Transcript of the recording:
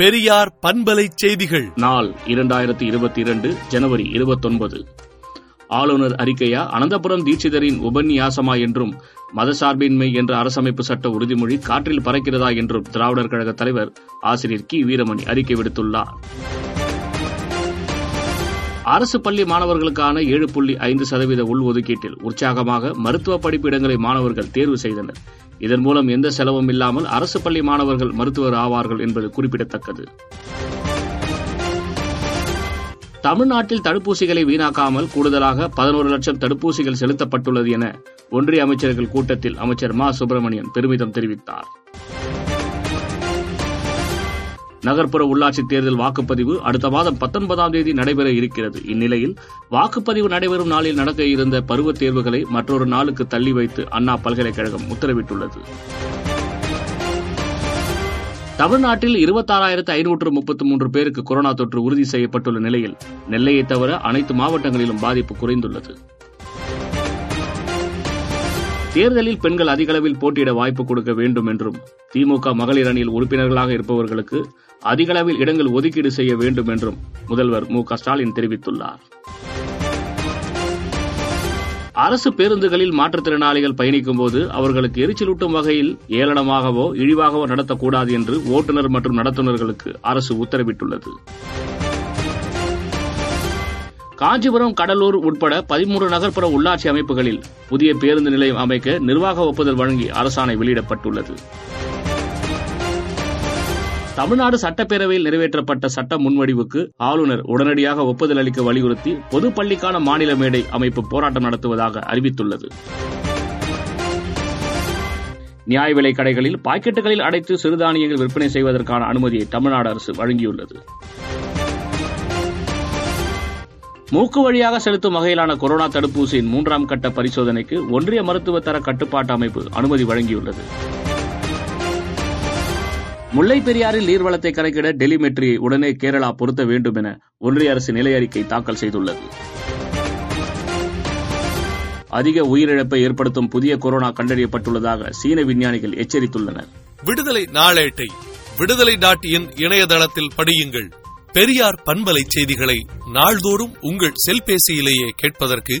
பெரியார் பண்பலை செய்திகள். நாள் இரண்டாயிரத்தி இருபத்தி இரண்டு ஜனவரி இருபத்தொன்பது. ஆளுநர் அறிக்கையா? அனந்தபுரம் தீட்சிதரின் உபன்யாசமா என்றும் மதசார்பின்மை என்ற அரசமைப்பு சட்ட உறுதிமொழி காற்றில் பறக்கிறதா என்றும் திராவிடர் கழக தலைவர் ஆசிரியர் கி. வீரமணி அறிக்கை விடுத்துள்ளார். அரசு பள்ளி மாணவர்களுக்கான ஏழு புள்ளி ஐந்து சதவீத உள்ஒதுக்கீட்டில் உற்சாகமாக மருத்துவ படிப்பு இடங்களை மாணவர்கள் தேர்வு செய்தனர். இதன் மூலம் எந்த செலவும் இல்லாமல் அரசு பள்ளி மாணவர்கள் மருத்துவர் ஆவார்கள் என்பது குறிப்பிடத்தக்கது. தமிழ்நாட்டில் தடுப்பூசிகளை வீணாக்காமல் கூடுதலாக பதினோரு லட்சம் தடுப்பூசிகள் செலுத்தப்பட்டுள்ளது என ஒன்றிய அமைச்சர்கள் கூட்டத்தில் அமைச்சர் மா சுப்பிரமணியன் பெருமிதம் தெரிவித்தார். நகர்ப்புற உள்ளாட்சி தேர்தல் வாக்குப்பதிவு அடுத்த மாதம் பத்தொன்பதாம் தேதி நடைபெற இருக்கிறது. இந்நிலையில் வாக்குப்பதிவு நடைபெறும் நாளில் நடக்க இருந்த பருவத் தேர்வுகளை மற்றொரு நாளுக்கு தள்ளி வைத்து அண்ணா பல்கலைக்கழகம் உத்தரவிட்டுள்ளது. தமிழ்நாட்டில் இருபத்தாறாயிரத்து ஐநூற்று முப்பத்தி மூன்று பேருக்கு கொரோனா தொற்று உறுதி செய்யப்பட்டுள்ள நிலையில் நெல்லையை தவிர அனைத்து மாவட்டங்களிலும் பாதிப்பு குறைந்துள்ளது. தேர்தலில் பெண்கள் அதிகளவில் போட்டியிட வாய்ப்பு கொடுக்க வேண்டும் என்றும் திமுக மகளிர் அணியில் உறுப்பினர்களாக இருப்பவர்களுக்கு அதிகளவில் இடங்கள் ஒதுக்கீடு செய்ய வேண்டும் என்றும் முதல்வர் மு ஸ்டாலின் தெரிவித்துள்ளார். அரசு பேருந்துகளில் மாற்றுத்திறனாளிகள் பயணிக்கும் போது அவர்களுக்கு எரிச்சலூட்டும் வகையில் ஏளனமாகவோ இழிவாகவோ நடத்தக்கூடாது என்று ஓட்டுநர் மற்றும் நடத்துனர்களுக்கு அரசு உத்தரவிட்டுள்ளது. காஞ்சிபுரம் கடலூர் உட்பட பதிமூன்று நகர்ப்புற உள்ளாட்சி அமைப்புகளில் புதிய பேருந்து நிலையம் அமைக்க நிர்வாக ஒப்புதல் வழங்கி அரசாணை வெளியிடப்பட்டுள்ளது. தமிழ்நாடு சட்டப்பேரவையில் நிறைவேற்றப்பட்ட சட்ட முன்வடிவுக்கு ஆளுநர் உடனடியாக ஒப்புதல் அளிக்க வலியுறுத்தி பொது பள்ளிக்கான மாநில மேடை அமைப்பு போராட்டம் நடத்துவதாக அறிவித்துள்ளது. நியாய விலை கடைகளில் பாக்கெட்டுகளில் அடைத்து சிறுதானியங்கள் விற்பனை செய்வதற்கான அனுமதியை தமிழ்நாடு அரசு வழங்கியுள்ளது. மூக்கு வழியாக செலுத்தும் வகையிலான கொரோனா தடுப்பூசியின் மூன்றாம் கட்ட பரிசோதனைக்கு ஒன்றிய மருத்துவ தர கட்டுப்பாட்டு அமைப்பு அனுமதி வழங்கியுள்ளது. முல்லை பெரியாறில் நீர்வளத்தை கணக்கிட டெலிமெட்ரி உடனே கேரளா பொருத்த வேண்டும் என ஒன்றிய அரசு நிலை அறிக்கை தாக்கல் செய்துள்ளது. அதிக உயிரிழப்பை ஏற்படுத்தும் புதிய கொரோனா கண்டறியப்பட்டுள்ளதாக சீன விஞ்ஞானிகள் எச்சரித்துள்ளனர். விடுதலை நாளேட்டை விடுதலை டாட் இன் இணையதளத்தில் படியுங்கள். பெரியார் பண்பலை செய்திகளை நாள்தோறும் உங்கள் செல்பேசியிலேயே கேட்பதற்கு